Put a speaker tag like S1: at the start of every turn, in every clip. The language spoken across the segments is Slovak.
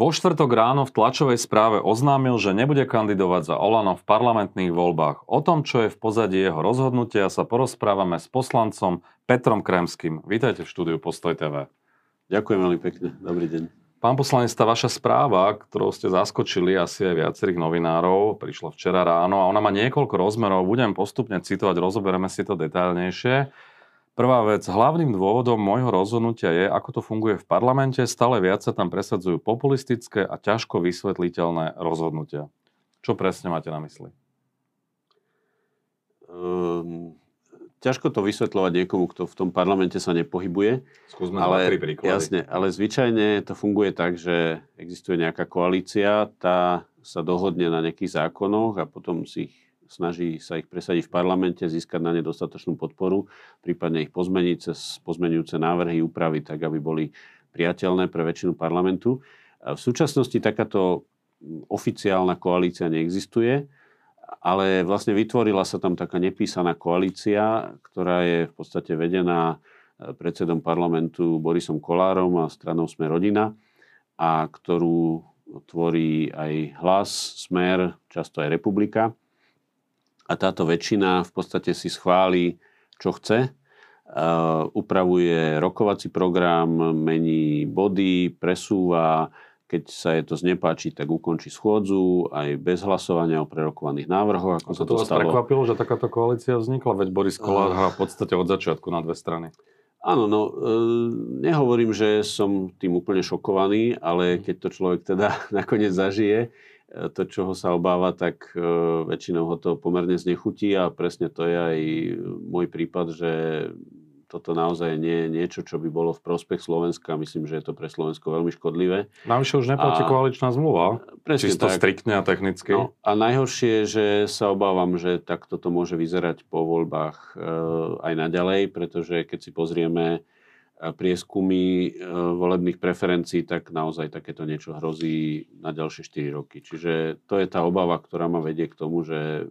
S1: Vo štvrtok ráno v tlačovej správe oznámil, že nebude kandidovať za Olano v parlamentných voľbách. O tom, čo je v pozadí jeho rozhodnutia, sa porozprávame s poslancom Petrom Kremským. Vítajte v štúdiu Postoj TV.
S2: Ďakujem veľmi pekne. Dobrý deň.
S1: Pán poslanec, tá vaša správa, ktorou ste zaskočili asi aj viacerých novinárov, prišla včera ráno a ona má niekoľko rozmerov. Budem postupne citovať, rozoberieme si to detailnejšie. Prvá vec, hlavným dôvodom môjho rozhodnutia je, ako to funguje v parlamente, stále viac sa tam presadzujú populistické a ťažko vysvetliteľné rozhodnutia. Čo presne máte na mysli?
S2: Um, ťažko to vysvetľovať niekomu, kto v tom parlamente sa nepohybuje.
S1: Skúsme ale, príklady.
S2: Jasne, ale zvyčajne to funguje tak, že existuje nejaká koalícia, tá sa dohodne na nejakých zákonoch a potom si ich snaží sa ich presadiť v parlamente, získať na ne dostatočnú podporu, prípadne ich pozmeniť cez pozmenujúce návrhy, úpravy, tak aby boli priateľné pre väčšinu parlamentu. V súčasnosti takáto oficiálna koalícia neexistuje, ale vlastne vytvorila sa tam taká nepísaná koalícia, ktorá je v podstate vedená eh, predsedom parlamentu Borisom Kolárom a stranou Sme rodina a ktorú tvorí aj hlas, smer, často aj republika a táto väčšina v podstate si schváli, čo chce. Uh, upravuje rokovací program, mení body, presúva, keď sa je to znepáči, tak ukončí schôdzu aj bez hlasovania o prerokovaných návrhoch.
S1: Ako sa to, to vás stalo. prekvapilo, že takáto koalícia vznikla? Veď Boris Kolár uh, v podstate od začiatku na dve strany.
S2: Áno, no e, nehovorím, že som tým úplne šokovaný, ale keď to človek teda nakoniec zažije, to, čoho sa obáva, tak e, väčšinou ho to pomerne znechutí a presne to je aj môj prípad, že toto naozaj nie je niečo, čo by bolo v prospech Slovenska. Myslím, že je to pre Slovensko veľmi škodlivé.
S1: Navyše už neplatí koaličná zmluva. Presne Čisto tak. striktne a technicky. No,
S2: a najhoršie je, že sa obávam, že takto to môže vyzerať po voľbách e, aj naďalej, pretože keď si pozrieme prieskumy e, volebných preferencií, tak naozaj takéto niečo hrozí na ďalšie 4 roky. Čiže to je tá obava, ktorá ma vedie k tomu, že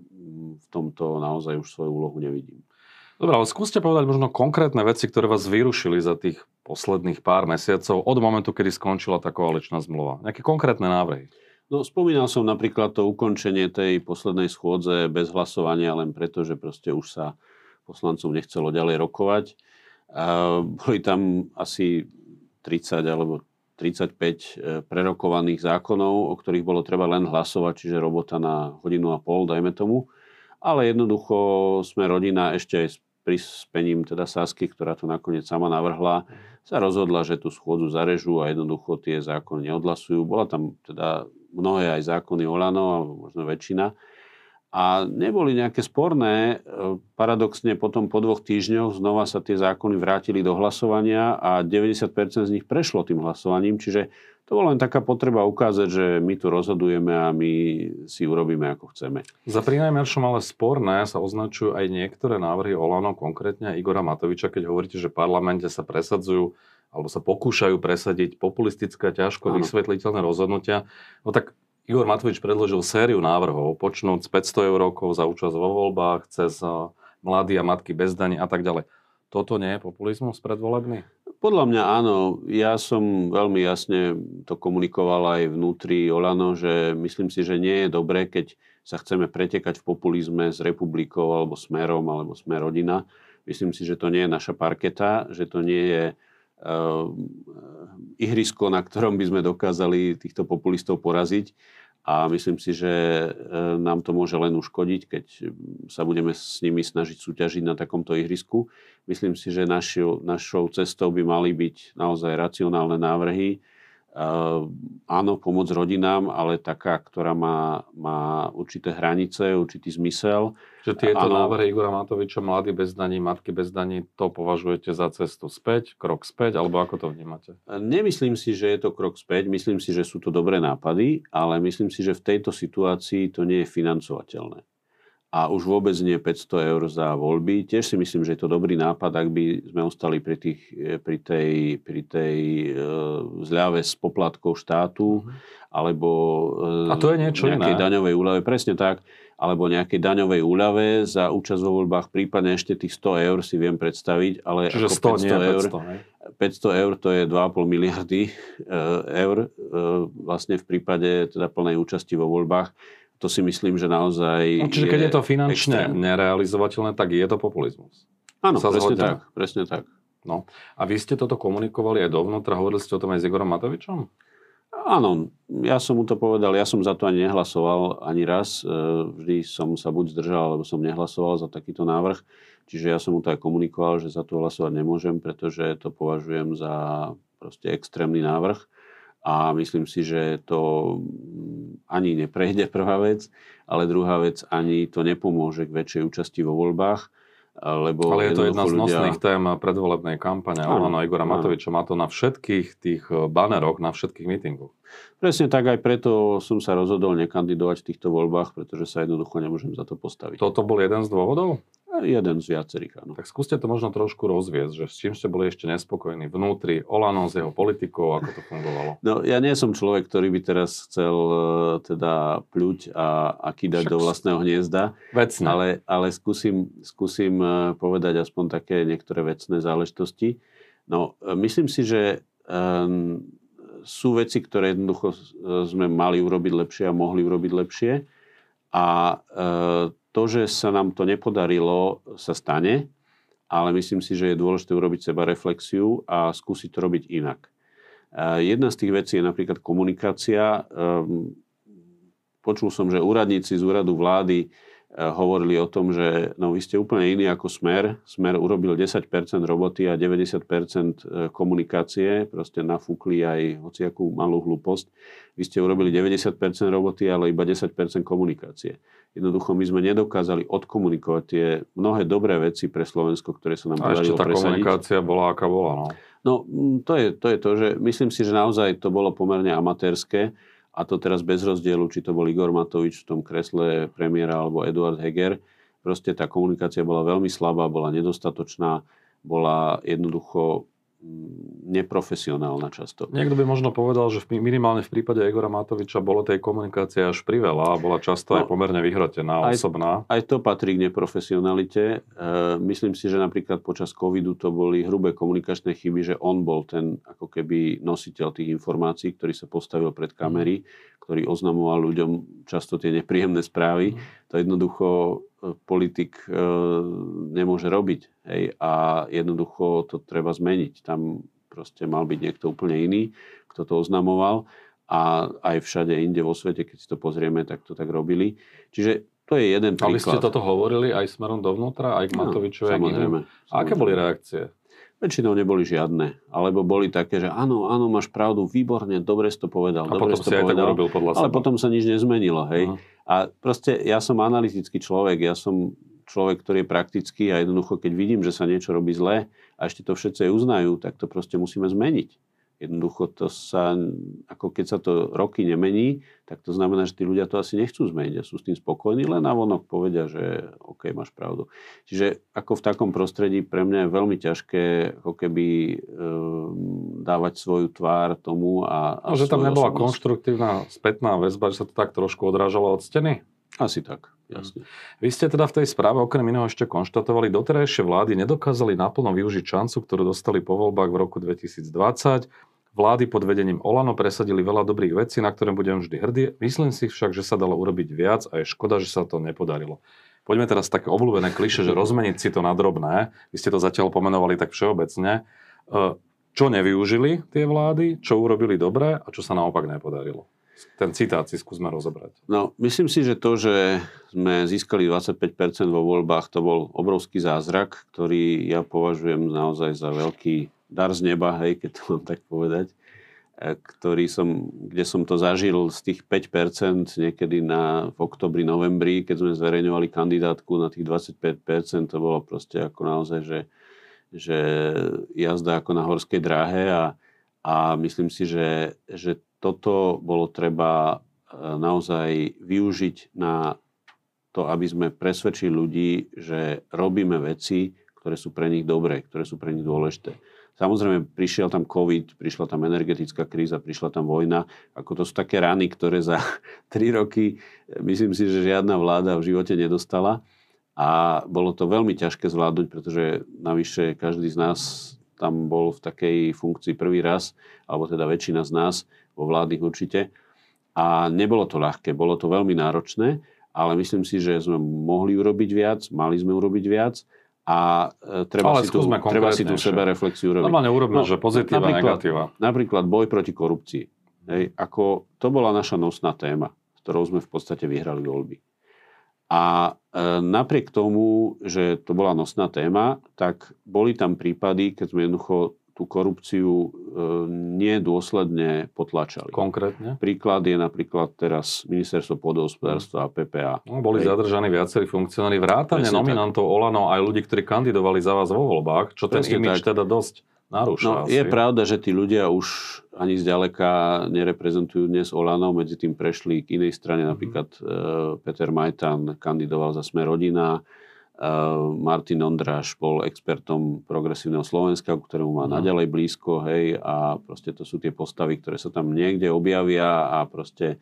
S2: v tomto naozaj už svoju úlohu nevidím.
S1: Dobre, ale skúste povedať možno konkrétne veci, ktoré vás vyrušili za tých posledných pár mesiacov od momentu, kedy skončila tá koaličná zmluva. Nejaké konkrétne návrhy?
S2: No, spomínal som napríklad to ukončenie tej poslednej schôdze bez hlasovania, len preto, že proste už sa poslancom nechcelo ďalej rokovať. A boli tam asi 30 alebo 35 e, prerokovaných zákonov, o ktorých bolo treba len hlasovať, čiže robota na hodinu a pol, dajme tomu. Ale jednoducho sme rodina ešte aj s prispením teda Sasky, ktorá to nakoniec sama navrhla, sa rozhodla, že tú schôdzu zarežú a jednoducho tie zákony neodhlasujú. Bola tam teda mnohé aj zákony Olano, alebo možno väčšina a neboli nejaké sporné. E, paradoxne potom po dvoch týždňoch znova sa tie zákony vrátili do hlasovania a 90% z nich prešlo tým hlasovaním, čiže to bola len taká potreba ukázať, že my tu rozhodujeme a my si urobíme ako chceme.
S1: Za prinajmenšom ale sporné sa označujú aj niektoré návrhy Olano, konkrétne Igora Matoviča, keď hovoríte, že v parlamente sa presadzujú alebo sa pokúšajú presadiť populistické, ťažko ano. vysvetliteľné rozhodnutia. No tak Igor Matovič predložil sériu návrhov, počnúť z 500 eurokov za účasť vo voľbách, cez eh, mladí a matky bez daní a tak ďalej. Toto nie je populizmus predvolebný?
S2: Podľa mňa áno. Ja som veľmi jasne to komunikoval aj vnútri Olano, že myslím si, že nie je dobré, keď sa chceme pretekať v populizme s republikou alebo smerom alebo smer rodina. Myslím si, že to nie je naša parketa, že to nie je uh, ihrisko, na ktorom by sme dokázali týchto populistov poraziť a myslím si, že e, nám to môže len uškodiť, keď sa budeme s nimi snažiť súťažiť na takomto ihrisku. Myslím si, že našou, našou cestou by mali byť naozaj racionálne návrhy, áno, pomoc rodinám, ale taká, ktorá má, má určité hranice, určitý zmysel.
S1: Že tieto áno, návrhy Igora Matoviča, mladí bez daní, matky bez daní, to považujete za cestu späť, krok späť, alebo ako to vnímate?
S2: Nemyslím si, že je to krok späť, myslím si, že sú to dobré nápady, ale myslím si, že v tejto situácii to nie je financovateľné a už vôbec nie 500 eur za voľby. Tiež si myslím, že je to dobrý nápad, ak by sme ostali pri, tých, eh, pri tej, pri tej uh, zľave z poplatkov štátu, mm-hmm. alebo
S1: uh, a to je niečo
S2: nejakej
S1: iné.
S2: daňovej úľave. Presne tak alebo nejakej daňovej úľave za účasť vo voľbách, prípadne ešte tých 100 eur si viem predstaviť, ale
S1: Čiže 100, 500 nie eur. 500,
S2: 500 eur to je 2,5 miliardy e, eur vlastne v prípade teda plnej účasti vo voľbách. To si myslím, že naozaj
S1: no, Čiže
S2: je
S1: keď je to finančne
S2: extrém.
S1: nerealizovateľné, tak je to populizmus.
S2: Áno, presne tak, presne tak.
S1: No. A vy ste toto komunikovali aj dovnútra, hovorili ste o tom aj s Igorom Matovičom?
S2: Áno, ja som mu to povedal, ja som za to ani nehlasoval ani raz. E, vždy som sa buď zdržal, alebo som nehlasoval za takýto návrh. Čiže ja som mu to aj komunikoval, že za to hlasovať nemôžem, pretože to považujem za proste extrémny návrh. A myslím si, že to ani neprejde prvá vec, ale druhá vec ani to nepomôže k väčšej účasti vo voľbách lebo
S1: Ale je to jedna z nosných ľudia... tém predvolebnej kampane Olano Igora Matoviča. Má to na všetkých tých eh, baneroch, na všetkých mítingoch.
S2: Presne tak, aj preto som sa rozhodol nekandidovať v týchto voľbách, pretože sa jednoducho nemôžem za to postaviť.
S1: Toto bol jeden z dôvodov?
S2: Jeden z viacerých, áno.
S1: Tak skúste to možno trošku rozviesť, že s čím ste boli ešte nespokojní vnútri Olano s jeho politikou, ako to fungovalo?
S2: No, ja nie som človek, ktorý by teraz chcel e, teda pľuť a, a kýdať Však do vlastného hniezda.
S1: Vecne.
S2: Ale, ale skúsim, skúsim e, povedať aspoň také niektoré vecné záležitosti. No, e, myslím si, že um, sú veci, ktoré jednoducho sme mali urobiť lepšie a mohli urobiť lepšie. A uh, to, že sa nám to nepodarilo, sa stane, ale myslím si, že je dôležité urobiť seba reflexiu a skúsiť to robiť inak. Jedna z tých vecí je napríklad komunikácia. Ehm, počul som, že úradníci z úradu vlády hovorili o tom, že no, vy ste úplne iní ako Smer. Smer urobil 10% roboty a 90% eh, komunikácie, proste nafúkli aj hociakú malú hlúposť. Vy ste urobili 90% roboty, ale iba 10% komunikácie. Jednoducho my sme nedokázali odkomunikovať tie mnohé dobré veci pre Slovensko, ktoré sa nám
S1: a ešte tá presadiť. komunikácia bola, aká bola. No.
S2: no to, je, to je to, že myslím si, že naozaj to bolo pomerne amatérske a to teraz bez rozdielu, či to bol Igor Matovič v tom kresle premiéra alebo Eduard Heger. Proste tá komunikácia bola veľmi slabá, bola nedostatočná, bola jednoducho neprofesionálna často.
S1: Niekto by možno povedal, že minimálne v prípade Egora Matoviča bolo tej komunikácie až priveľa a bola často no, aj pomerne vyhrotená,
S2: aj,
S1: osobná.
S2: Aj to patrí k neprofesionalite. E, myslím si, že napríklad počas covidu to boli hrubé komunikačné chyby, že on bol ten ako keby nositeľ tých informácií, ktorý sa postavil pred kamery, mm. ktorý oznamoval ľuďom často tie nepríjemné správy. Mm. To jednoducho politik e, nemôže robiť. Hej? A jednoducho to treba zmeniť. Tam proste mal byť niekto úplne iný, kto to oznamoval. A aj všade inde vo svete, keď si to pozrieme, tak to tak robili. Čiže to je jeden príklad.
S1: Ale ste toto hovorili aj smerom dovnútra, aj k Matovičovi?
S2: No, samozrejme,
S1: samozrejme. A aké boli reakcie?
S2: Väčšinou neboli žiadne. Alebo boli také, že áno, áno, máš pravdu, výborne, dobre si to povedal.
S1: A
S2: dobre
S1: potom si to povedal, tak urobil podľa
S2: Ale seba. potom sa nič nezmenilo, hej. Uh-huh. A proste ja som analytický človek, ja som človek, ktorý je praktický a jednoducho, keď vidím, že sa niečo robí zle a ešte to všetci uznajú, tak to proste musíme zmeniť. Jednoducho to sa, ako keď sa to roky nemení, tak to znamená, že tí ľudia to asi nechcú zmeniť a sú s tým spokojní, len na vonok povedia, že OK, máš pravdu. Čiže ako v takom prostredí pre mňa je veľmi ťažké ako keby e, dávať svoju tvár tomu a,
S1: a no, že tam nebola osobnosť. konštruktívna spätná väzba, že sa to tak trošku odrážalo od steny?
S2: Asi tak, jasne.
S1: Vy ste teda v tej správe okrem iného ešte konštatovali, doterajšie vlády nedokázali naplno využiť šancu, ktorú dostali po voľbách v roku 2020 Vlády pod vedením Olano presadili veľa dobrých vecí, na ktoré budem vždy hrdý. Myslím si však, že sa dalo urobiť viac a je škoda, že sa to nepodarilo. Poďme teraz také obľúbené kliše, že rozmeniť si to na drobné. Vy ste to zatiaľ pomenovali tak všeobecne. E, čo nevyužili tie vlády, čo urobili dobre a čo sa naopak nepodarilo? Ten citát si skúsme rozobrať.
S2: No, myslím si, že to, že sme získali 25% vo voľbách, to bol obrovský zázrak, ktorý ja považujem naozaj za veľký dar z neba, hej, keď to mám tak povedať, e, ktorý som, kde som to zažil z tých 5% niekedy na, v oktobri, novembri, keď sme zverejňovali kandidátku na tých 25%, to bolo proste ako naozaj, že, že jazda ako na horskej dráhe a, a myslím si, že, že toto bolo treba e, naozaj využiť na to, aby sme presvedčili ľudí, že robíme veci, ktoré sú pre nich dobré, ktoré sú pre nich dôležité. Samozrejme, prišiel tam COVID, prišla tam energetická kríza, prišla tam vojna. Ako to sú také rany, ktoré za tri roky, myslím si, že žiadna vláda v živote nedostala. A bolo to veľmi ťažké zvládnuť, pretože navyše každý z nás tam bol v takej funkcii prvý raz, alebo teda väčšina z nás, vo vládnych určite. A nebolo to ľahké, bolo to veľmi náročné, ale myslím si, že sme mohli urobiť viac, mali sme urobiť viac a e, treba,
S1: Ale
S2: si tu, treba si tú sebe reflexiu urobiť.
S1: Normálne urobme, no, že pozitíva, napríklad, negatíva.
S2: Napríklad boj proti korupcii. Hej, ako to bola naša nosná téma, s ktorou sme v podstate vyhrali voľby. A e, napriek tomu, že to bola nosná téma, tak boli tam prípady, keď sme jednoducho tú korupciu e, nedôsledne potlačali.
S1: Konkrétne?
S2: Príklad je napríklad teraz ministerstvo pôdohospodárstva a PPA.
S1: No, boli Hej. zadržaní viacerí funkcionári vrátane nominantov tak. Olano aj ľudí, ktorí kandidovali za vás vo voľbách, čo ten imič teda dosť narúša.
S2: No, je pravda, že tí ľudia už ani zďaleka nereprezentujú dnes Olano, medzi tým prešli k inej strane, mm-hmm. napríklad uh, Peter Majtan kandidoval za Sme rodina, Martin Ondráš bol expertom progresívneho Slovenska, ktorému má mm. naďalej blízko, hej, a proste to sú tie postavy, ktoré sa tam niekde objavia a proste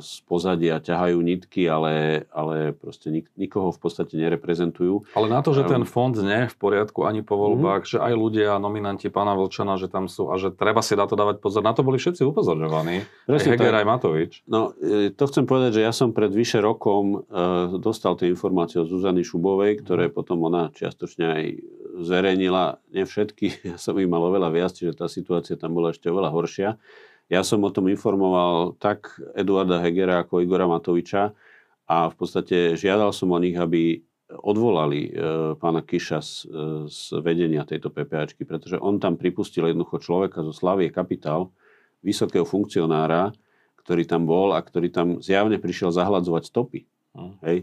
S2: z pozadia ťahajú nitky, ale, ale proste nik, nikoho v podstate nereprezentujú.
S1: Ale na to, že ten fond nie je v poriadku ani po voľbách, mm-hmm. že aj ľudia, nominanti pána Vlčana, že tam sú a že treba si na to dávať pozor, na to boli všetci upozorňovaní. Presne aj Heger, tak. aj Matovič.
S2: No, e, to chcem povedať, že ja som pred vyše rokom uh, dostal tie informácie od Zuzany Šubovej, ktoré mm-hmm. potom ona čiastočne aj zverejnila, nie všetky, ja som ich mal oveľa viac, čiže tá situácia tam bola ešte oveľa horšia. Ja som o tom informoval tak Eduarda Hegera ako Igora Matoviča a v podstate žiadal som o nich, aby odvolali e, pána Kiša z, e, z vedenia tejto PPAčky, pretože on tam pripustil jednoducho človeka zo Slavie Kapitál, vysokého funkcionára, ktorý tam bol a ktorý tam zjavne prišiel zahladzovať stopy. Mm. Hej?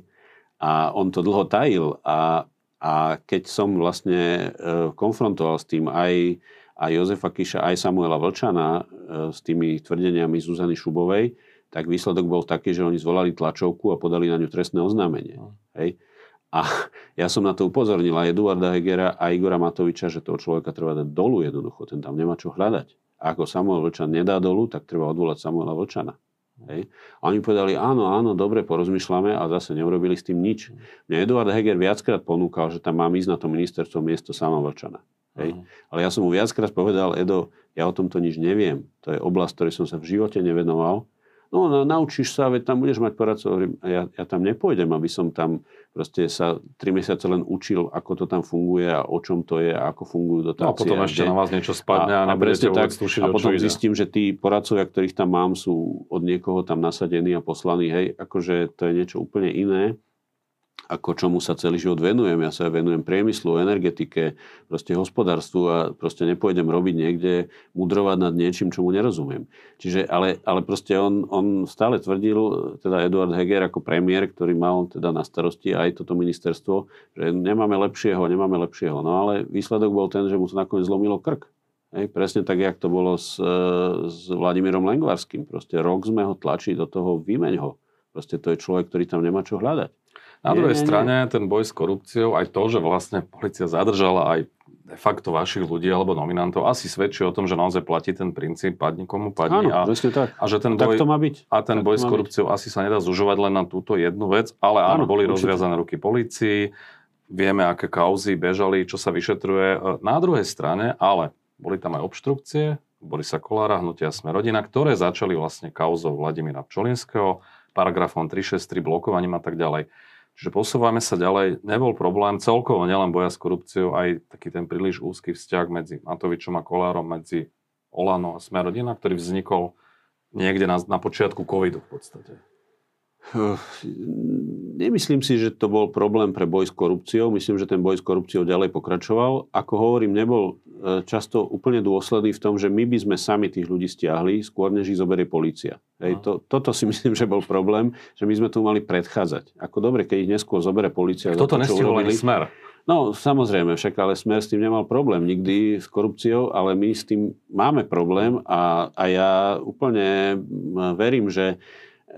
S2: A on to dlho tajil a, a keď som vlastne e, konfrontoval s tým aj a Jozefa Kiša aj Samuela Vlčana e, s tými tvrdeniami Zuzany Šubovej, tak výsledok bol taký, že oni zvolali tlačovku a podali na ňu trestné oznámenie. No. Hej. A ja som na to upozornil aj Eduarda Hegera a Igora Matoviča, že toho človeka treba dať dolu jednoducho, ten tam nemá čo hľadať. A ako Samuel Vlčan nedá dolu, tak treba odvolať Samuela Vlčana. Hej. A oni povedali, áno, áno, dobre, porozmýšľame a zase neurobili s tým nič. Mne Eduard Heger viackrát ponúkal, že tam mám ísť na to ministerstvo miesto sama Vlčana. Hej. Uh-huh. Ale ja som mu viackrát povedal, Edo, ja o tomto nič neviem. To je oblasť, ktorej som sa v živote nevenoval. No, no naučíš sa, veď tam budeš mať poradcov. Ja, ja tam nepôjdem, aby som tam proste sa tri mesiace len učil, ako to tam funguje a o čom to je a ako fungujú dotácie. No
S1: a potom ešte na vás niečo spadne a, a nebudete tak, tušiť,
S2: A potom zistím, že tí poradcovia, ktorých tam mám, sú od niekoho tam nasadení a poslaní. Hej, akože to je niečo úplne iné ako čomu sa celý život venujem. Ja sa venujem priemyslu, energetike, proste hospodárstvu a proste nepôjdem robiť niekde, mudrovať nad niečím, čomu nerozumiem. Čiže, ale, ale proste on, on stále tvrdil, teda Eduard Heger ako premiér, ktorý mal teda na starosti aj toto ministerstvo, že nemáme lepšieho, nemáme lepšieho. No ale výsledok bol ten, že mu to nakoniec zlomilo krk. Hej, presne tak, jak to bolo s, s Vladimírom Lengvarským. Proste rok sme ho tlačili do toho, vymeň ho. Proste to je človek, ktorý tam nemá čo hľadať.
S1: Na druhej nie, strane nie. ten boj s korupciou, aj to, že vlastne policia zadržala aj de facto vašich ľudí alebo nominantov, asi svedčí o tom, že naozaj platí ten princíp padni komu padni.
S2: Áno, a, tak.
S1: a že ten boj,
S2: tak to má byť.
S1: A ten tak boj s korupciou byť. asi sa nedá zužovať len na túto jednu vec, ale áno, áno boli určite. rozviazané ruky policii, vieme, aké kauzy bežali, čo sa vyšetruje. Na druhej strane, ale boli tam aj obštrukcie, Borisa Kolára, hnutia Sme rodina, ktoré začali vlastne kauzou Vladimíra Pčolinského, paragrafom 363, blokovaním a tak ďalej. Čiže posúvame sa ďalej. Nebol problém celkovo, nielen boja s korupciou, aj taký ten príliš úzky vzťah medzi Matovičom a Kolárom, medzi Olano a Smerodina, ktorý vznikol niekde na, na počiatku covidu v podstate.
S2: Nemyslím si, že to bol problém pre boj s korupciou. Myslím, že ten boj s korupciou ďalej pokračoval. Ako hovorím, nebol e, často úplne dôsledný v tom, že my by sme sami tých ľudí stiahli, skôr než ich zoberie policia. Hej, no. to, toto si myslím, že bol problém, že my sme tu mali predchádzať. Ako dobre, keď ich neskôr zoberie policia.
S1: Toto nestihol ani smer.
S2: No, samozrejme, však ale Smer s tým nemal problém nikdy s korupciou, ale my s tým máme problém a, a ja úplne verím, že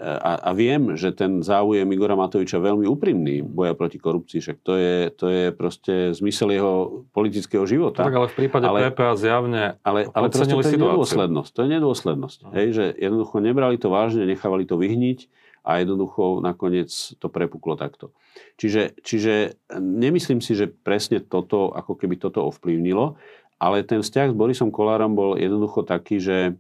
S2: a, a viem, že ten záujem Igora Matoviča veľmi úprimný boja proti korupcii, však to je, to je proste zmysel jeho politického života.
S1: Tak, ale v prípade ale, PPA zjavne
S2: ale, ale proste to je nedôslednosť. To je nedôslednosť. No. Hej, že jednoducho nebrali to vážne, nechávali to vyhniť a jednoducho nakoniec to prepuklo takto. Čiže, čiže nemyslím si, že presne toto, ako keby toto ovplyvnilo, ale ten vzťah s Borisom Kolárom bol jednoducho taký, že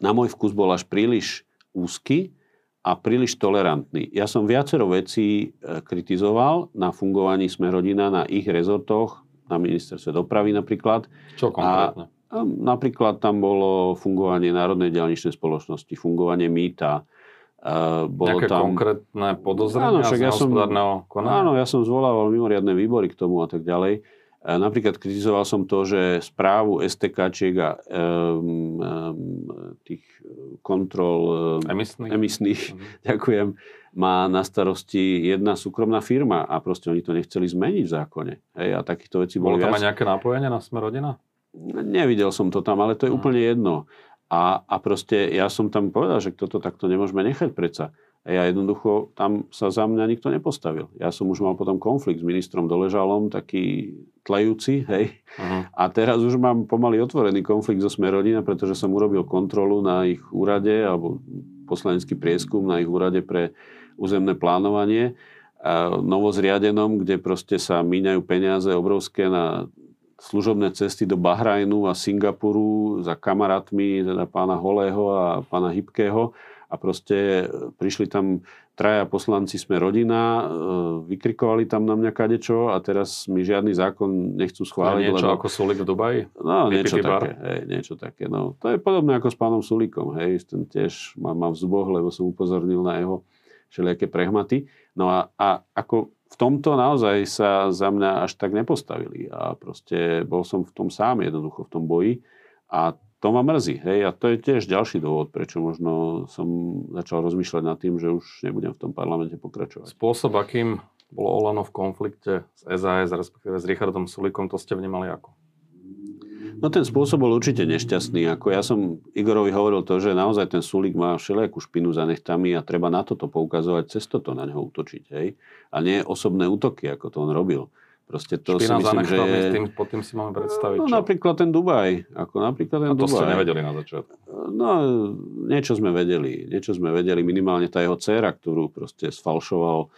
S2: na môj vkus bol až príliš úzky a príliš tolerantný. Ja som viacero vecí e, kritizoval na fungovaní Smerodina na ich rezortoch, na ministerstve dopravy napríklad.
S1: Čo konkrétne?
S2: A, a napríklad tam bolo fungovanie Národnej dialničnej spoločnosti, fungovanie mýta,
S1: Uh, bolo Nejaké tam... konkrétne podozrenia áno, z ja som, konania?
S2: Áno, ja som zvolával mimoriadne výbory k tomu a tak ďalej. Napríklad kritizoval som to, že správu STKčiek a um, um, tých kontrol um, emisných, emisných mm. ďakujem, má na starosti jedna súkromná firma a proste oni to nechceli zmeniť v zákone. Hej, a takýchto vecí
S1: bolo
S2: tam
S1: viac. aj nejaké napojenie na Sme rodina?
S2: Nevidel som to tam, ale to je mm. úplne jedno. A, a proste ja som tam povedal, že toto takto nemôžeme nechať predsa. A ja jednoducho, tam sa za mňa nikto nepostavil. Ja som už mal potom konflikt s ministrom Doležalom, taký tlejúci, hej. Uh-huh. A teraz už mám pomaly otvorený konflikt so Smerodina, pretože som urobil kontrolu na ich úrade, alebo poslanecký prieskum na ich úrade pre územné plánovanie, novozriadenom, kde proste sa míňajú peniaze obrovské na služobné cesty do Bahrajnu a Singapuru za kamarátmi teda pána Holého a pána Hybkého a proste e, prišli tam traja poslanci sme rodina, e, vykrikovali tam na mňa kadečo a teraz mi žiadny zákon nechcú schváliť.
S1: A niečo lebo... ako Sulik v Dubaji?
S2: No, niečo také, hej, niečo také. No. To je podobné ako s pánom Sulikom. Hej. Ten tiež má, má v zuboch, lebo som upozornil na jeho všelijaké prehmaty. No a, a ako v tomto naozaj sa za mňa až tak nepostavili. A proste bol som v tom sám jednoducho, v tom boji. A to ma mrzí. Hej? A to je tiež ďalší dôvod, prečo možno som začal rozmýšľať nad tým, že už nebudem v tom parlamente pokračovať.
S1: Spôsob, akým bolo Olano v konflikte s SAS, respektíve s Richardom Sulikom, to ste vnímali ako?
S2: No ten spôsob bol určite nešťastný. Ako ja som Igorovi hovoril to, že naozaj ten Sulik má všelijakú špinu za nechtami a treba na toto poukazovať, cez toto na neho útočiť. Hej? A nie osobné útoky, ako to on robil.
S1: Proste to Špina si myslím, že... Je... Tým, pod tým si máme predstaviť,
S2: No čo? napríklad ten Dubaj. Ako napríklad ten
S1: A to
S2: Dubaj.
S1: ste nevedeli na začiatku.
S2: No, niečo sme vedeli. Niečo sme vedeli. Minimálne tá jeho dcéra, ktorú proste sfalšoval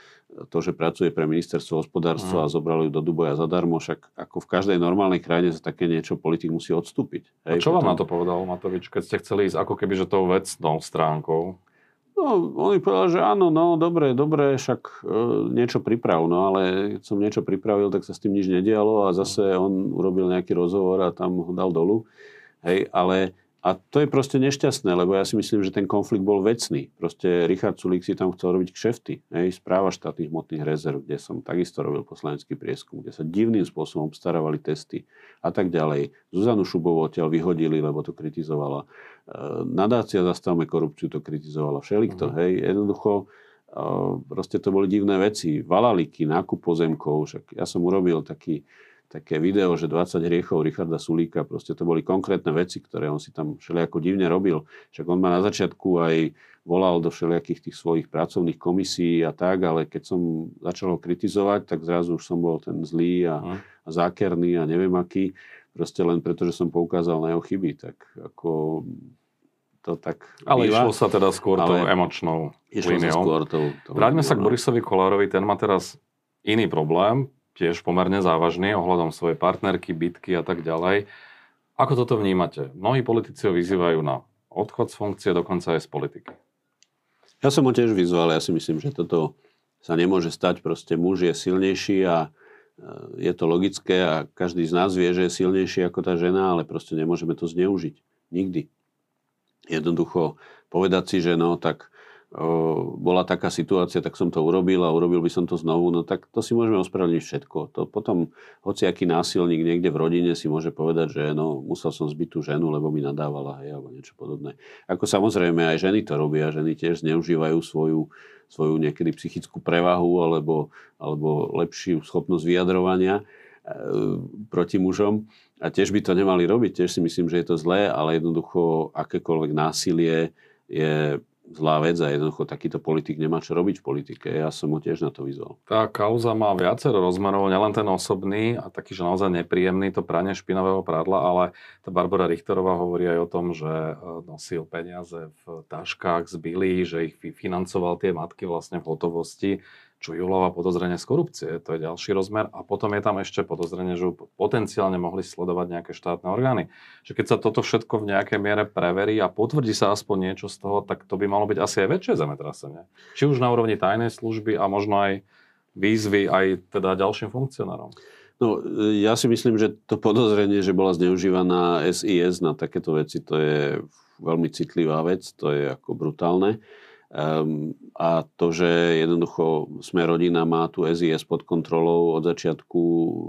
S2: to, že pracuje pre ministerstvo hospodárstva mm. a zobral ju do Dubaja zadarmo, však ako v každej normálnej krajine za také niečo politik musí odstúpiť.
S1: Hej, a čo potom... vám na to povedal Matovič, keď ste chceli ísť ako keby že tou vecnou stránkou?
S2: No, on mi povedal, že áno, no, dobre, dobre, však e, niečo priprav. No, ale keď som niečo pripravil, tak sa s tým nič nedialo a zase on urobil nejaký rozhovor a tam ho dal dolu. Hej, ale a to je proste nešťastné, lebo ja si myslím, že ten konflikt bol vecný. Proste Richard Sulík si tam chcel robiť kšefty. Hej, správa štátnych hmotných rezerv, kde som takisto robil poslanecký prieskum, kde sa divným spôsobom obstarávali testy a tak ďalej. Zuzanu Šubovú odtiaľ vyhodili, lebo to kritizovala. E, nadácia Zastavme korupciu to kritizovala. Všelikto, uh-huh. hej. Jednoducho, e, proste to boli divné veci. Valaliky, nákup pozemkov, však ja som urobil taký také video, že 20 hriechov Richarda Sulíka, proste to boli konkrétne veci, ktoré on si tam všelijako divne robil. Však on ma na začiatku aj volal do všelijakých tých svojich pracovných komisí a tak, ale keď som začal ho kritizovať, tak zrazu už som bol ten zlý a, hm. a zákerný a neviem aký, proste len preto, že som poukázal na jeho chyby, tak ako to tak
S1: Ale býva. išlo sa teda skôr tou emočnou išlo líniou. Sa skôr tou, tou Vráťme sa k Borisovi Kolárovi, ten má teraz iný problém, tiež pomerne závažný ohľadom svojej partnerky, bitky a tak ďalej. Ako toto vnímate? Mnohí politici ho vyzývajú na odchod z funkcie, dokonca aj z politiky.
S2: Ja som ho tiež vyzval, ja si myslím, že toto sa nemôže stať. Proste muž je silnejší a je to logické a každý z nás vie, že je silnejší ako tá žena, ale proste nemôžeme to zneužiť. Nikdy. Jednoducho povedať si, že no tak bola taká situácia, tak som to urobil a urobil by som to znovu, no tak to si môžeme ospravedlniť všetko. To potom hociaký násilník niekde v rodine si môže povedať, že no, musel som zbyť tú ženu, lebo mi nadávala, hej, alebo niečo podobné. Ako samozrejme aj ženy to robia, ženy tiež zneužívajú svoju, svoju niekedy psychickú prevahu alebo, alebo lepšiu schopnosť vyjadrovania e, proti mužom. A tiež by to nemali robiť, tiež si myslím, že je to zlé, ale jednoducho akékoľvek násilie je zlá vec a jednoducho takýto politik nemá čo robiť v politike. Ja som ho tiež na to vyzval.
S1: Tá kauza má viacero rozmerov, nielen ten osobný a taký, že naozaj nepríjemný, to pranie špinavého prádla, ale tá Barbara Richterová hovorí aj o tom, že e, nosil peniaze v taškách z Billy, že ich financoval tie matky vlastne v hotovosti. Čo vyvoláva podozrenie z korupcie. To je ďalší rozmer. A potom je tam ešte podozrenie, že potenciálne mohli sledovať nejaké štátne orgány. Že keď sa toto všetko v nejakej miere preverí a potvrdí sa aspoň niečo z toho, tak to by malo byť asi aj väčšie zemetrasenie. Či už na úrovni tajnej služby a možno aj výzvy aj teda ďalším funkcionárom.
S2: No, ja si myslím, že to podozrenie, že bola zneužívaná SIS na takéto veci, to je veľmi citlivá vec, to je ako brutálne. Um, a to, že jednoducho sme rodina má tu SIS pod kontrolou od začiatku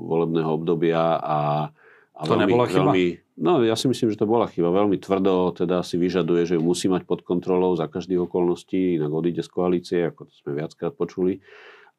S2: volebného obdobia a,
S1: a to veľmi, nebola chyba? Veľmi,
S2: no ja si myslím, že to bola chyba. Veľmi tvrdo teda si vyžaduje, že ju musí mať pod kontrolou za každých okolností, inak odíde z koalície, ako to sme viackrát počuli.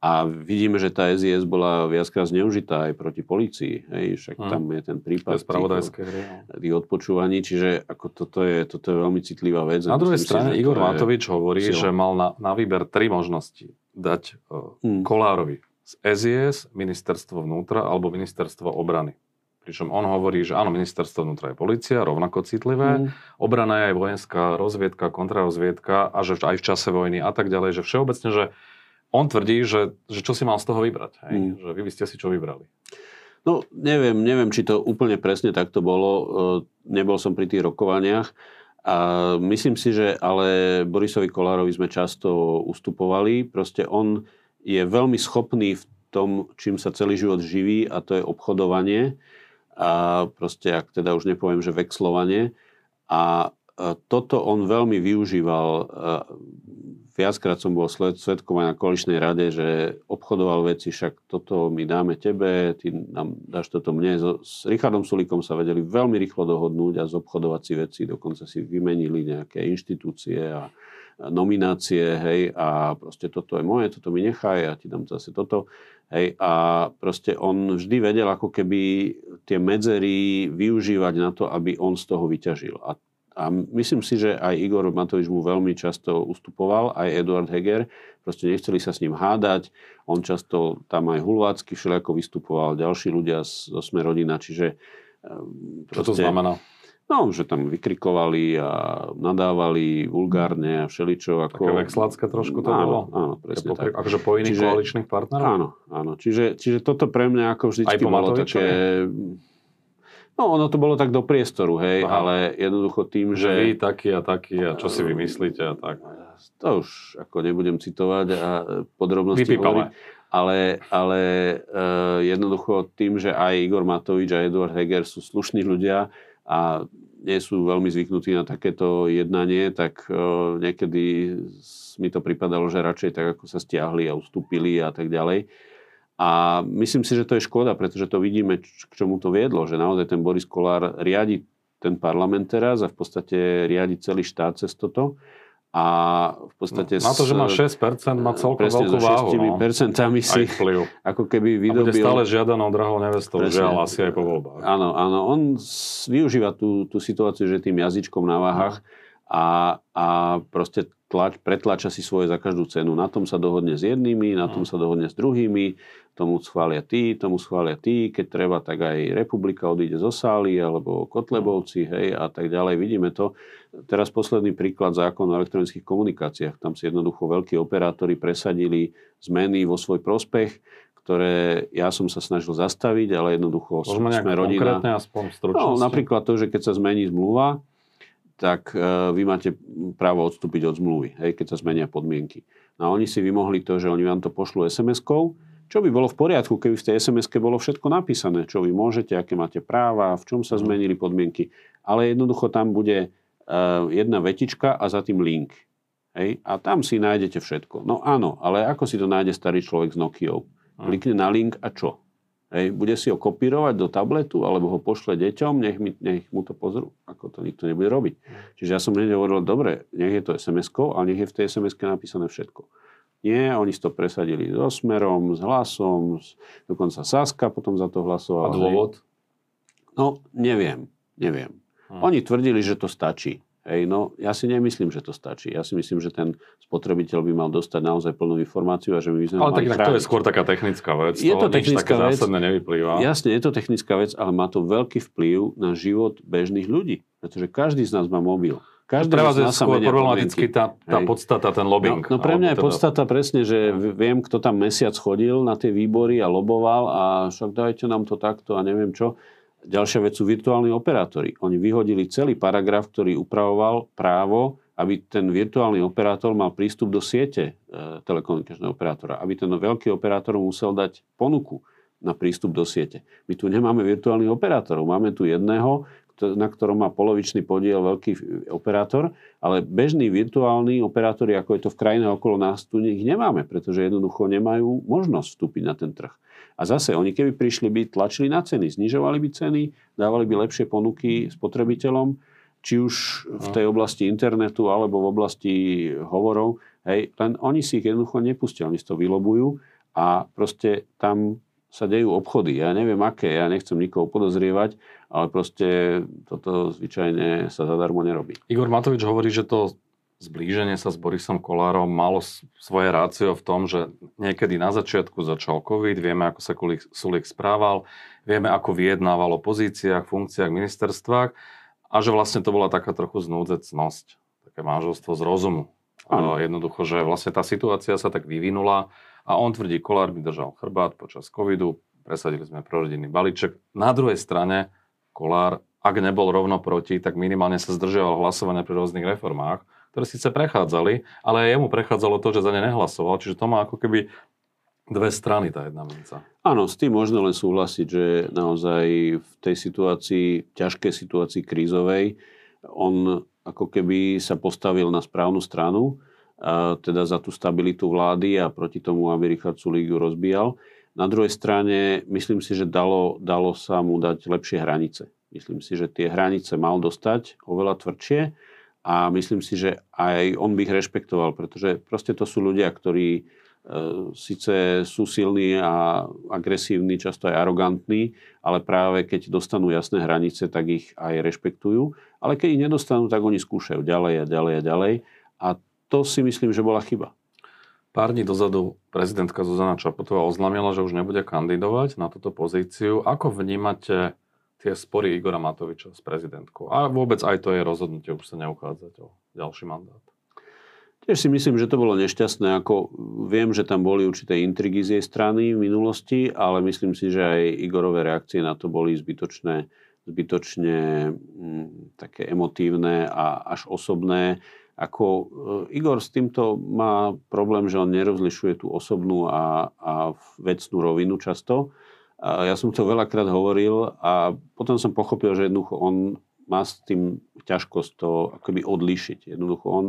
S2: A vidíme, že tá SIS bola viackrát zneužitá aj proti polícii. Hej, však hmm. tam je ten prípad
S1: tých,
S2: no. tých odpočúvaní, čiže ako toto, je, toto je veľmi citlivá vec.
S1: Na druhej strane si, Igor Matovič hovorí, sila. že mal na, na výber tri možnosti. Dať uh, hmm. Kolárovi z SIS, ministerstvo vnútra alebo ministerstvo obrany. Pričom on hovorí, že áno, ministerstvo vnútra je policia, rovnako citlivé, mm. obrana je aj vojenská rozviedka, kontrarozviedka a že aj v čase vojny a tak ďalej, že všeobecne, že on tvrdí, že, že čo si mal z toho vybrať. Hej? Mm. Že vy by ste si čo vybrali.
S2: No, neviem, neviem, či to úplne presne takto bolo. E, nebol som pri tých rokovaniach. A myslím si, že ale Borisovi Kolárovi sme často ustupovali. Proste on je veľmi schopný v tom, čím sa celý život živí a to je obchodovanie. A proste, ak teda už nepoviem, že vexlovanie. A toto on veľmi využíval viackrát som bol svetkom aj na koaličnej rade, že obchodoval veci, však toto my dáme tebe, ty nám dáš toto mne. S Richardom Sulikom sa vedeli veľmi rýchlo dohodnúť a zobchodovať si veci, dokonca si vymenili nejaké inštitúcie a nominácie, hej, a proste toto je moje, toto mi nechaj, ja ti dám zase toto, hej, a proste on vždy vedel ako keby tie medzery využívať na to, aby on z toho vyťažil. A a myslím si, že aj Igor Matovič mu veľmi často ustupoval, aj Eduard Heger. Proste nechceli sa s ním hádať. On často tam aj Hulvácky všelijako vystupoval, ďalší ľudia zo Sme rodina. Čiže
S1: proste, ehm, Čo to znamená?
S2: No, že tam vykrikovali a nadávali vulgárne a všeličo. Ako...
S1: Také vexlácké trošku to
S2: áno,
S1: bolo?
S2: Áno, presne tak.
S1: Akože po iných čiže, koaličných partneroch?
S2: Áno, áno. Čiže, čiže toto pre mňa ako vždycky bolo také... No, ono to bolo tak do priestoru, hej, Aha. ale jednoducho tým, že...
S1: Vy taký a taký a čo si vymyslíte a tak.
S2: To už ako nebudem citovať a podrobnosti hovoriť. Ale, ale uh, jednoducho tým, že aj Igor Matovič a Eduard Heger sú slušní ľudia a nie sú veľmi zvyknutí na takéto jednanie, tak uh, niekedy mi to pripadalo, že radšej tak ako sa stiahli a ustúpili a tak ďalej. A myslím si, že to je škoda, pretože to vidíme, k čomu to viedlo, že naozaj ten Boris Kolár riadi ten parlament teraz a v podstate riadi celý štát cez toto. A v podstate...
S1: No, na to, že má 6%, má celkom veľkú váhu.
S2: No. percentami si ako keby vydobil...
S1: A bude stále žiadanou drahou nevestou, žiaľ asi aj po voľbách.
S2: Áno, áno. On využíva tú, tú situáciu, že tým jazyčkom na váhach a, a proste tlač, pretlača si svoje za každú cenu. Na tom sa dohodne s jednými, na tom sa dohodne s druhými, tomu schvália tí, tomu schvália tí, keď treba, tak aj republika odíde zo sály, alebo Kotlebovci, hej, a tak ďalej. Vidíme to. Teraz posledný príklad zákon o elektronických komunikáciách. Tam si jednoducho veľkí operátori presadili zmeny vo svoj prospech, ktoré ja som sa snažil zastaviť, ale jednoducho
S1: Môžeme sme rodina. aspoň
S2: no, napríklad to, že keď sa zmení zmluva, tak uh, vy máte právo odstúpiť od zmluvy, hej, keď sa zmenia podmienky. No a oni si vymohli to, že oni vám to pošlú SMS-kou, čo by bolo v poriadku, keby v tej sms bolo všetko napísané, čo vy môžete, aké máte práva, v čom sa zmenili podmienky. Ale jednoducho tam bude uh, jedna vetička a za tým link. Hej? A tam si nájdete všetko. No áno, ale ako si to nájde starý človek s Nokiou? Klikne na link a čo? Hej, bude si ho kopírovať do tabletu alebo ho pošle deťom, nech, mi, nech mu to pozrú. Ako to nikto nebude robiť. Čiže ja som hneď hovoril, dobre, nech je to SMS-ko, ale nech je v tej sms napísané všetko. Nie, oni si to presadili so Smerom, s Hlasom, s, dokonca Saska potom za to hlasovala.
S1: A dôvod?
S2: No, neviem, neviem. Hm. Oni tvrdili, že to stačí. Hej, no, ja si nemyslím, že to stačí. Ja si myslím, že ten spotrebiteľ by mal dostať naozaj plnú informáciu a že my by sme
S1: Ale tak, tak to je skôr taká technická vec.
S2: Je to, to technická vec.
S1: nevyplýva.
S2: Jasne, je to technická vec, ale má to veľký vplyv na život bežných ľudí. Pretože každý z nás má mobil. Každý
S1: Pre vás je skôr problematicky tá, tá
S2: Hej.
S1: podstata, ten lobbying.
S2: No, no pre mňa je
S1: teda-
S2: podstata presne, že viem, kto tam mesiac chodil na tie výbory a loboval a však dajte nám to takto a neviem čo. Ďalšia vec sú virtuálni operátori. Oni vyhodili celý paragraf, ktorý upravoval právo, aby ten virtuálny operátor mal prístup do siete e, telekomunikačného operátora. Aby ten veľký operátor musel dať ponuku na prístup do siete. My tu nemáme virtuálnych operátorov. Máme tu jedného, na ktorom má polovičný podiel veľký operátor, ale bežní virtuálni operátori, ako je to v krajinách okolo nás, tu ich nemáme, pretože jednoducho nemajú možnosť vstúpiť na ten trh. A zase, oni keby prišli by, tlačili na ceny, znižovali by ceny, dávali by lepšie ponuky spotrebiteľom, či už v tej oblasti internetu alebo v oblasti hovorov. Hej, len oni si ich jednoducho nepustia, oni si to vylobujú a proste tam sa dejú obchody. Ja neviem aké, ja nechcem nikoho podozrievať, ale proste toto zvyčajne sa zadarmo nerobí.
S1: Igor Matovič hovorí, že to zblíženie sa s Borisom Kolárom malo svoje rácio v tom, že niekedy na začiatku začal COVID, vieme, ako sa Sulik správal, vieme, ako vyjednával o pozíciách, funkciách, ministerstvách a že vlastne to bola taká trochu znúdzecnosť, také manželstvo z rozumu.
S2: Áno.
S1: A Jednoducho, že vlastne tá situácia sa tak vyvinula a on tvrdí, Kolár by držal chrbát počas covidu, presadili sme prorodinný balíček. Na druhej strane Kolár, ak nebol rovno proti, tak minimálne sa zdržiaval hlasovania pri rôznych reformách, ktoré síce prechádzali, ale aj jemu prechádzalo to, že za ne nehlasoval. Čiže to má ako keby dve strany tá jedna minca.
S2: Áno, s tým možno len súhlasiť, že naozaj v tej situácii, ťažkej situácii krízovej, on ako keby sa postavil na správnu stranu, teda za tú stabilitu vlády a proti tomu, aby Richard Sulík ju rozbíjal. Na druhej strane, myslím si, že dalo, dalo sa mu dať lepšie hranice. Myslím si, že tie hranice mal dostať oveľa tvrdšie a myslím si, že aj on by ich rešpektoval, pretože proste to sú ľudia, ktorí e, síce sú silní a agresívni, často aj arogantní, ale práve keď dostanú jasné hranice, tak ich aj rešpektujú. Ale keď ich nedostanú, tak oni skúšajú ďalej a ďalej a ďalej. A to si myslím, že bola chyba.
S1: Pár dní dozadu prezidentka Zuzana Čaputová oznámila, že už nebude kandidovať na túto pozíciu. Ako vnímate tie spory Igora Matoviča s prezidentkou? A vôbec aj to je rozhodnutie už sa neuchádzať o ďalší mandát.
S2: Tiež si myslím, že to bolo nešťastné. Ako viem, že tam boli určité intrigy z jej strany v minulosti, ale myslím si, že aj Igorové reakcie na to boli zbytočné, zbytočne mm, také emotívne a až osobné. Ako e, Igor s týmto má problém, že on nerozlišuje tú osobnú a, a vecnú rovinu často. A ja som to veľakrát hovoril a potom som pochopil, že jednoducho on má s tým ťažkosť to akoby odlíšiť. Jednoducho on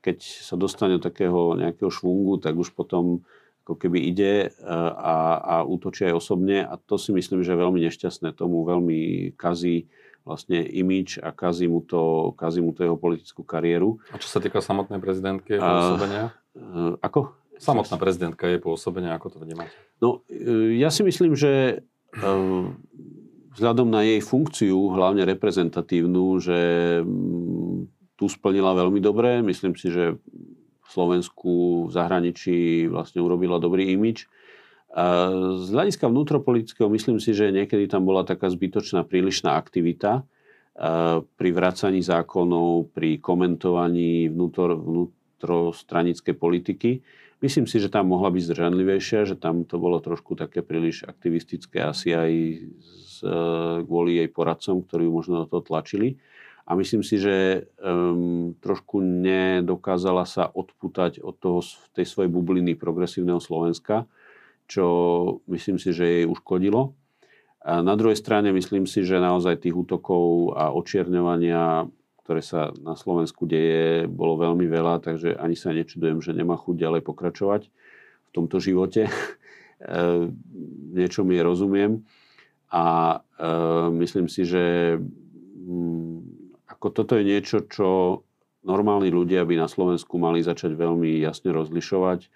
S2: keď sa dostane do takého nejakého švungu, tak už potom ako keby ide e, a, a útočí aj osobne a to si myslím, že je veľmi nešťastné. Tomu veľmi kazí vlastne imič a kazí mu to, kazí mu to jeho politickú kariéru.
S1: A čo sa týka samotnej prezidentky jej
S2: A-
S1: pôsobenia?
S2: E, Ako?
S1: Samotná prezidentka jej pôsobenia, ako to vnímate?
S2: No, e, ja si myslím, že e, vzhľadom na jej funkciu, hlavne reprezentatívnu, že mm, tu splnila veľmi dobre. Myslím si, že v Slovensku, v zahraničí vlastne urobila dobrý imič. A Z hľadiska vnútropolitického myslím si, že niekedy tam bola taká zbytočná, prílišná aktivita pri vracaní zákonov, pri komentovaní vnútor, vnútrostranickej politiky. Myslím si, že tam mohla byť zdržanlivejšia, že tam to bolo trošku také príliš aktivistické, asi aj z, kvôli jej poradcom, ktorí ju možno do toho tlačili. A myslím si, že um, trošku nedokázala sa odputať od toho, tej svojej bubliny progresívneho Slovenska, čo myslím si, že jej uškodilo. A na druhej strane myslím si, že naozaj tých útokov a očierňovania, ktoré sa na Slovensku deje, bolo veľmi veľa, takže ani sa nečudujem, že nemá chuť ďalej pokračovať v tomto živote. v niečom jej rozumiem. A e, myslím si, že mm, ako toto je niečo, čo normálni ľudia by na Slovensku mali začať veľmi jasne rozlišovať,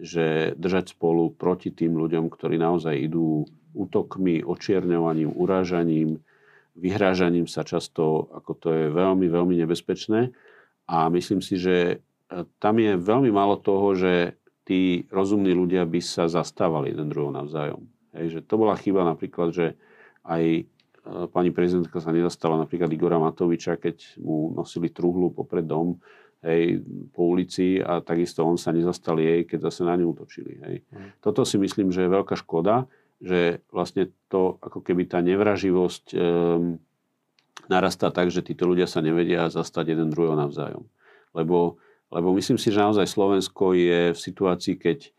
S2: že držať spolu proti tým ľuďom, ktorí naozaj idú útokmi, očierňovaním, urážaním, vyhrážaním sa často, ako to je veľmi, veľmi nebezpečné. A myslím si, že e, tam je veľmi málo toho, že tí rozumní ľudia by sa zastávali jeden druhého navzájom. Hej, že to bola chyba napríklad, že aj pani prezidentka sa nezastala napríklad Igora Matoviča, keď mu nosili truhlu popred dom hej, po ulici a takisto on sa nezastal jej, keď zase na ňu utočili. Hej. Mm. Toto si myslím, že je veľká škoda, že vlastne to ako keby tá nevraživosť um, narastá tak, že títo ľudia sa nevedia zastať jeden druhého navzájom. Lebo, lebo myslím si, že naozaj Slovensko je v situácii, keď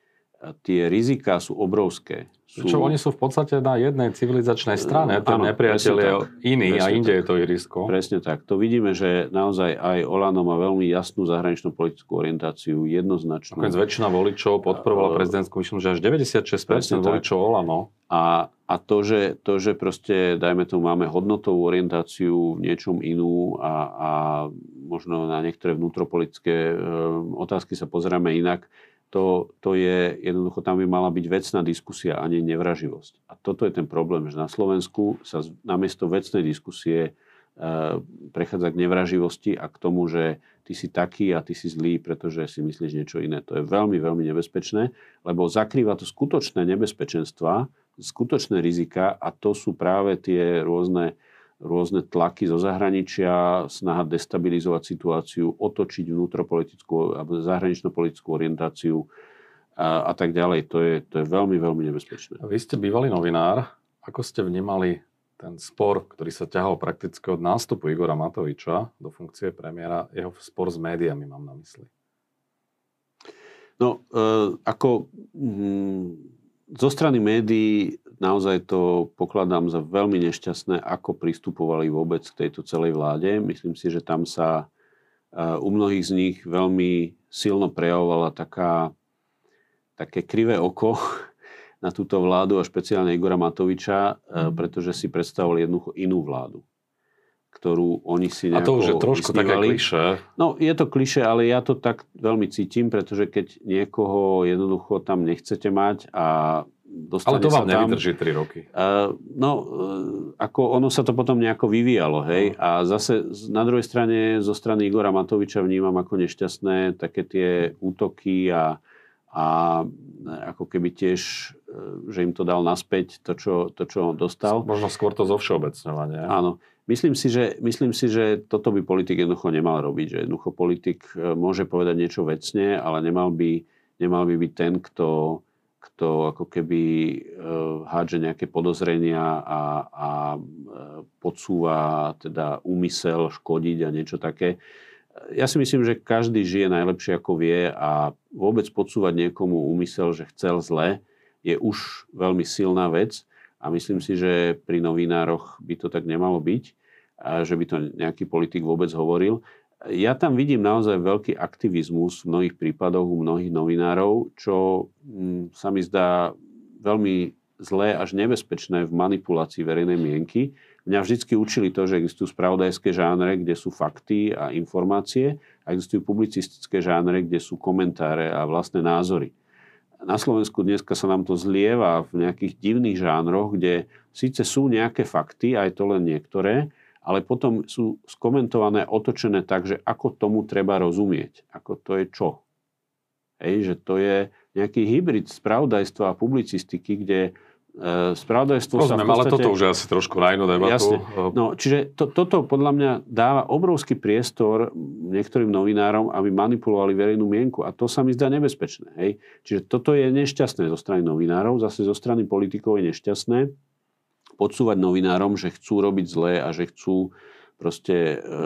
S2: tie rizika sú obrovské.
S1: Sú... Čo oni sú v podstate na jednej civilizačnej strane, ten nepriateľ je iný presne a inde tak. je to irisko.
S2: Presne tak. To vidíme, že naozaj aj Olano má veľmi jasnú zahraničnú politickú orientáciu, jednoznačnú.
S1: Nakoniec väčšina voličov podporovala prezidentskú, myslím, že až 96% voličov Olano.
S2: A, a to, že, to, že proste, dajme tomu, máme hodnotovú orientáciu v niečom inú a, a možno na niektoré vnútropolitické um, otázky sa pozeráme inak, to, to je jednoducho, tam by mala byť vecná diskusia a nie nevraživosť. A toto je ten problém, že na Slovensku sa namiesto vecnej diskusie e, prechádza k nevraživosti a k tomu, že ty si taký a ty si zlý, pretože si myslíš niečo iné. To je veľmi, veľmi nebezpečné, lebo zakrýva to skutočné nebezpečenstva, skutočné rizika a to sú práve tie rôzne rôzne tlaky zo zahraničia, snaha destabilizovať situáciu, otočiť vnútropolitickú alebo zahranično-politickú orientáciu a, a tak ďalej. To je, to je veľmi, veľmi nebezpečné.
S1: Vy ste bývalý novinár. Ako ste vnímali ten spor, ktorý sa ťahal prakticky od nástupu Igora Matoviča do funkcie premiéra, jeho spor s médiami mám na mysli?
S2: No, e, ako mm, zo strany médií naozaj to pokladám za veľmi nešťastné, ako pristupovali vôbec k tejto celej vláde. Myslím si, že tam sa u mnohých z nich veľmi silno prejavovala taká, také krivé oko na túto vládu a špeciálne Igora Matoviča, mhm. pretože si predstavovali jednoducho inú vládu ktorú oni si nejako
S1: A to už je trošku také kliše.
S2: No, je to kliše, ale ja to tak veľmi cítim, pretože keď niekoho jednoducho tam nechcete mať a
S1: dostane Ale to vám tam, nevydrží 3 roky. Uh,
S2: no, uh, ako ono sa to potom nejako vyvíjalo, hej. No. A zase na druhej strane, zo strany Igora Matoviča vnímam ako nešťastné také tie útoky a, a ako keby tiež, že im to dal naspäť, to, čo, to, čo dostal.
S1: Možno skôr to zo všeobecňovania.
S2: Áno. Myslím si, že, myslím si, že toto by politik jednoducho nemal robiť. Že jednoducho politik e, môže povedať niečo vecne, ale nemal by, nemal by byť ten, kto kto ako keby e, hádže nejaké podozrenia a, a e, podsúva teda úmysel škodiť a niečo také. Ja si myslím, že každý žije najlepšie ako vie a vôbec podsúvať niekomu úmysel, že chcel zle, je už veľmi silná vec a myslím si, že pri novinároch by to tak nemalo byť, a že by to nejaký politik vôbec hovoril ja tam vidím naozaj veľký aktivizmus v mnohých prípadoch u mnohých novinárov, čo mm, sa mi zdá veľmi zlé až nebezpečné v manipulácii verejnej mienky. Mňa vždy učili to, že existujú spravodajské žánre, kde sú fakty a informácie a existujú publicistické žánre, kde sú komentáre a vlastné názory. Na Slovensku dneska sa nám to zlieva v nejakých divných žánroch, kde síce sú nejaké fakty, aj to len niektoré, ale potom sú skomentované, otočené tak, že ako tomu treba rozumieť. Ako to je čo. Hej, že to je nejaký hybrid spravodajstva a publicistiky, kde e, spravodajstvo
S1: Rozumiem, sa podstate... ale toto už je asi trošku na inú debatu. Jasne.
S2: No, čiže to, toto podľa mňa dáva obrovský priestor niektorým novinárom, aby manipulovali verejnú mienku a to sa mi zdá nebezpečné. Hej? Čiže toto je nešťastné zo strany novinárov, zase zo strany politikov je nešťastné podsúvať novinárom, že chcú robiť zlé a že chcú proste e,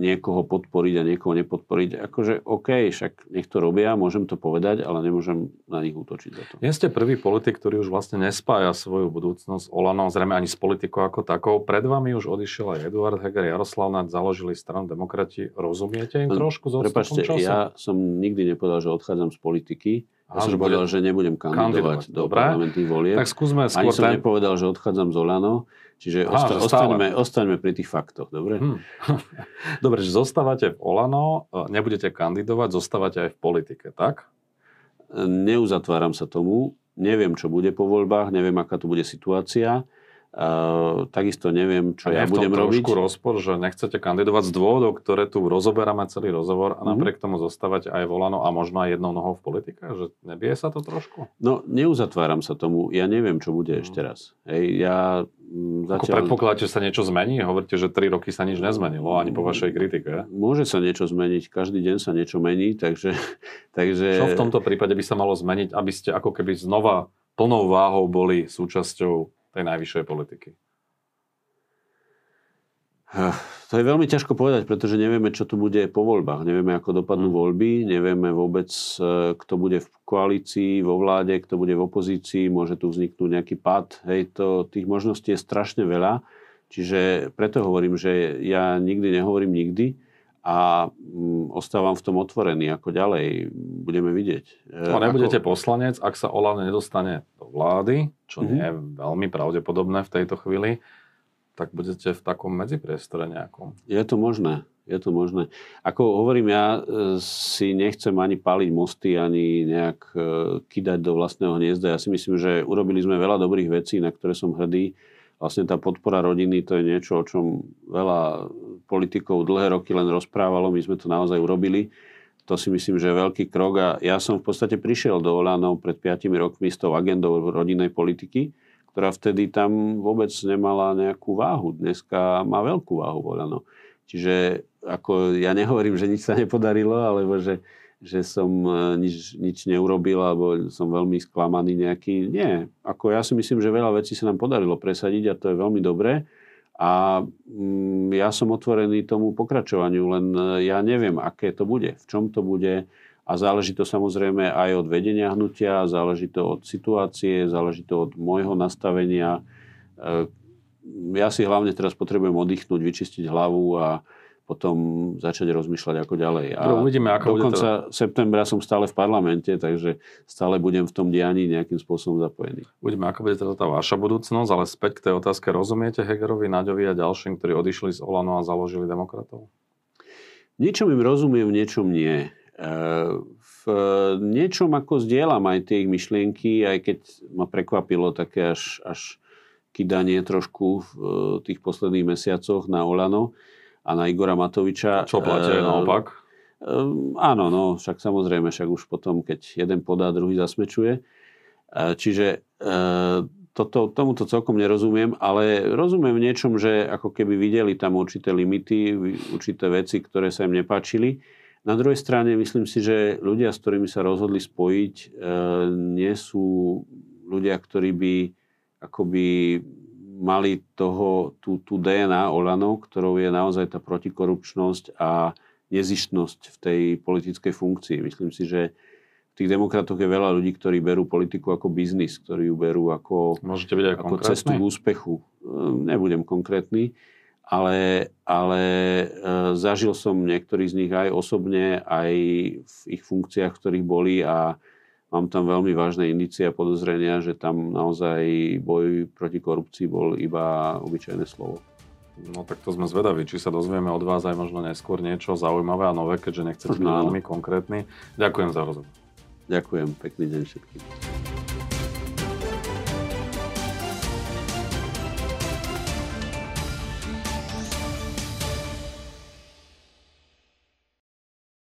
S2: niekoho podporiť a niekoho nepodporiť. Akože OK, však nech to robia, môžem to povedať, ale nemôžem na nich útočiť za to.
S1: Nie ste prvý politik, ktorý už vlastne nespája svoju budúcnosť Olano, zrejme ani s politikou ako takou. Pred vami už odišiel aj Eduard Heger, Jaroslav Naď, založili stranu demokrati. Rozumiete im trošku zo
S2: Prepačte, času? ja som nikdy nepovedal, že odchádzam z politiky. Ja som povedal, že nebudem kandidovať, kandidovať. do Dobre. parlamentných volieb.
S1: Tak skúsme skôr
S2: Ani som ten... nepovedal, že odchádzam z Olano. Čiže Aha, osta- ostaňme, ostaňme pri tých faktoch, dobre? Hmm.
S1: dobre, že zostávate v Olano, e, nebudete kandidovať, zostávate aj v politike, tak?
S2: Neuzatváram sa tomu, neviem, čo bude po voľbách, neviem, aká tu bude situácia. Uh, takisto neviem, čo
S1: a
S2: ja budem robiť.
S1: trošku rozpor, že nechcete kandidovať z dôvodov, ktoré tu rozoberáme celý rozhovor a napriek mm-hmm. tomu zostávať aj volano a možno aj jednou nohou v politike? Že nebije sa to trošku?
S2: No, neuzatváram sa tomu. Ja neviem, čo bude mm. ešte raz. Hej, ja
S1: zatiaľ... Ako predpokladáte, že sa niečo zmení? Hovoríte, že 3 roky sa nič nezmenilo, ani po vašej kritike.
S2: Môže sa niečo zmeniť. Každý deň sa niečo mení, takže... takže...
S1: Čo v tomto prípade by sa malo zmeniť, aby ste ako keby znova plnou váhou boli súčasťou tej najvyššej politiky?
S2: To je veľmi ťažko povedať, pretože nevieme, čo tu bude po voľbách. Nevieme, ako dopadnú mm. voľby, nevieme vôbec, e, kto bude v koalícii, vo vláde, kto bude v opozícii, môže tu vzniknúť nejaký pad. Hej, to, tých možností je strašne veľa. Čiže preto hovorím, že ja nikdy nehovorím nikdy a mm, ostávam v tom otvorený, ako ďalej budeme vidieť.
S1: E, no, nebudete ako... poslanec, ak sa Olano nedostane do vlády, čo mm-hmm. nie je veľmi pravdepodobné v tejto chvíli, tak budete v takom medzipriestore nejakom.
S2: Je to možné. Je to možné. Ako hovorím, ja e, si nechcem ani paliť mosty, ani nejak e, kydať do vlastného hniezda. Ja si myslím, že urobili sme veľa dobrých vecí, na ktoré som hrdý. Vlastne tá podpora rodiny, to je niečo, o čom veľa politikov dlhé roky len rozprávalo. My sme to naozaj urobili. To si myslím, že je veľký krok. A ja som v podstate prišiel do Olano pred 5 rokmi s tou agendou rodinnej politiky ktorá vtedy tam vôbec nemala nejakú váhu. Dneska má veľkú váhu Volano. Čiže ako ja nehovorím, že nič sa nepodarilo, alebo že, že som e, nič, nič neurobil, alebo som veľmi sklamaný nejaký. Nie. Ako ja si myslím, že veľa vecí sa nám podarilo presadiť a to je veľmi dobré. A mm, ja som otvorený tomu pokračovaniu, len e, ja neviem, aké to bude, v čom to bude, a záleží to samozrejme aj od vedenia hnutia, záleží to od situácie, záleží to od môjho nastavenia. E, ja si hlavne teraz potrebujem oddychnúť, vyčistiť hlavu a potom začať rozmýšľať ako ďalej. A
S1: uvidíme, ako
S2: do konca teda... septembra som stále v parlamente, takže stále budem v tom dianí nejakým spôsobom zapojený.
S1: Uvidíme, ako bude teda tá vaša budúcnosť, ale späť k tej otázke. Rozumiete Hegerovi, Naďovi a ďalším, ktorí odišli z Olano a založili demokratov?
S2: Niečom im rozumiem, niečom nie v niečom ako zdieľam aj tie ich myšlienky, aj keď ma prekvapilo také až, až kydanie trošku v tých posledných mesiacoch na Olano a na Igora Matoviča.
S1: Čo platí aj naopak?
S2: Áno, no, však samozrejme, však už potom, keď jeden podá, druhý zasmečuje. Čiže toto, tomuto celkom nerozumiem, ale rozumiem v niečom, že ako keby videli tam určité limity, určité veci, ktoré sa im nepáčili na druhej strane myslím si, že ľudia, s ktorými sa rozhodli spojiť, e, nie sú ľudia, ktorí by akoby mali toho, tú, tú DNA Olano, ktorou je naozaj tá protikorupčnosť a nezištnosť v tej politickej funkcii. Myslím si, že v tých demokratoch je veľa ľudí, ktorí berú politiku ako biznis, ktorí ju berú ako,
S1: Môžete byť aj
S2: ako cestu k úspechu. E, nebudem konkrétny ale, ale e, zažil som niektorých z nich aj osobne, aj v ich funkciách, v ktorých boli a mám tam veľmi vážne indície a podozrenia, že tam naozaj boj proti korupcii bol iba obyčajné slovo.
S1: No tak to sme zvedaví, či sa dozvieme od vás aj možno neskôr niečo zaujímavé a nové, keďže nechcete byť veľmi konkrétny. Ďakujem za rozhovor.
S2: Ďakujem, pekný deň všetkým.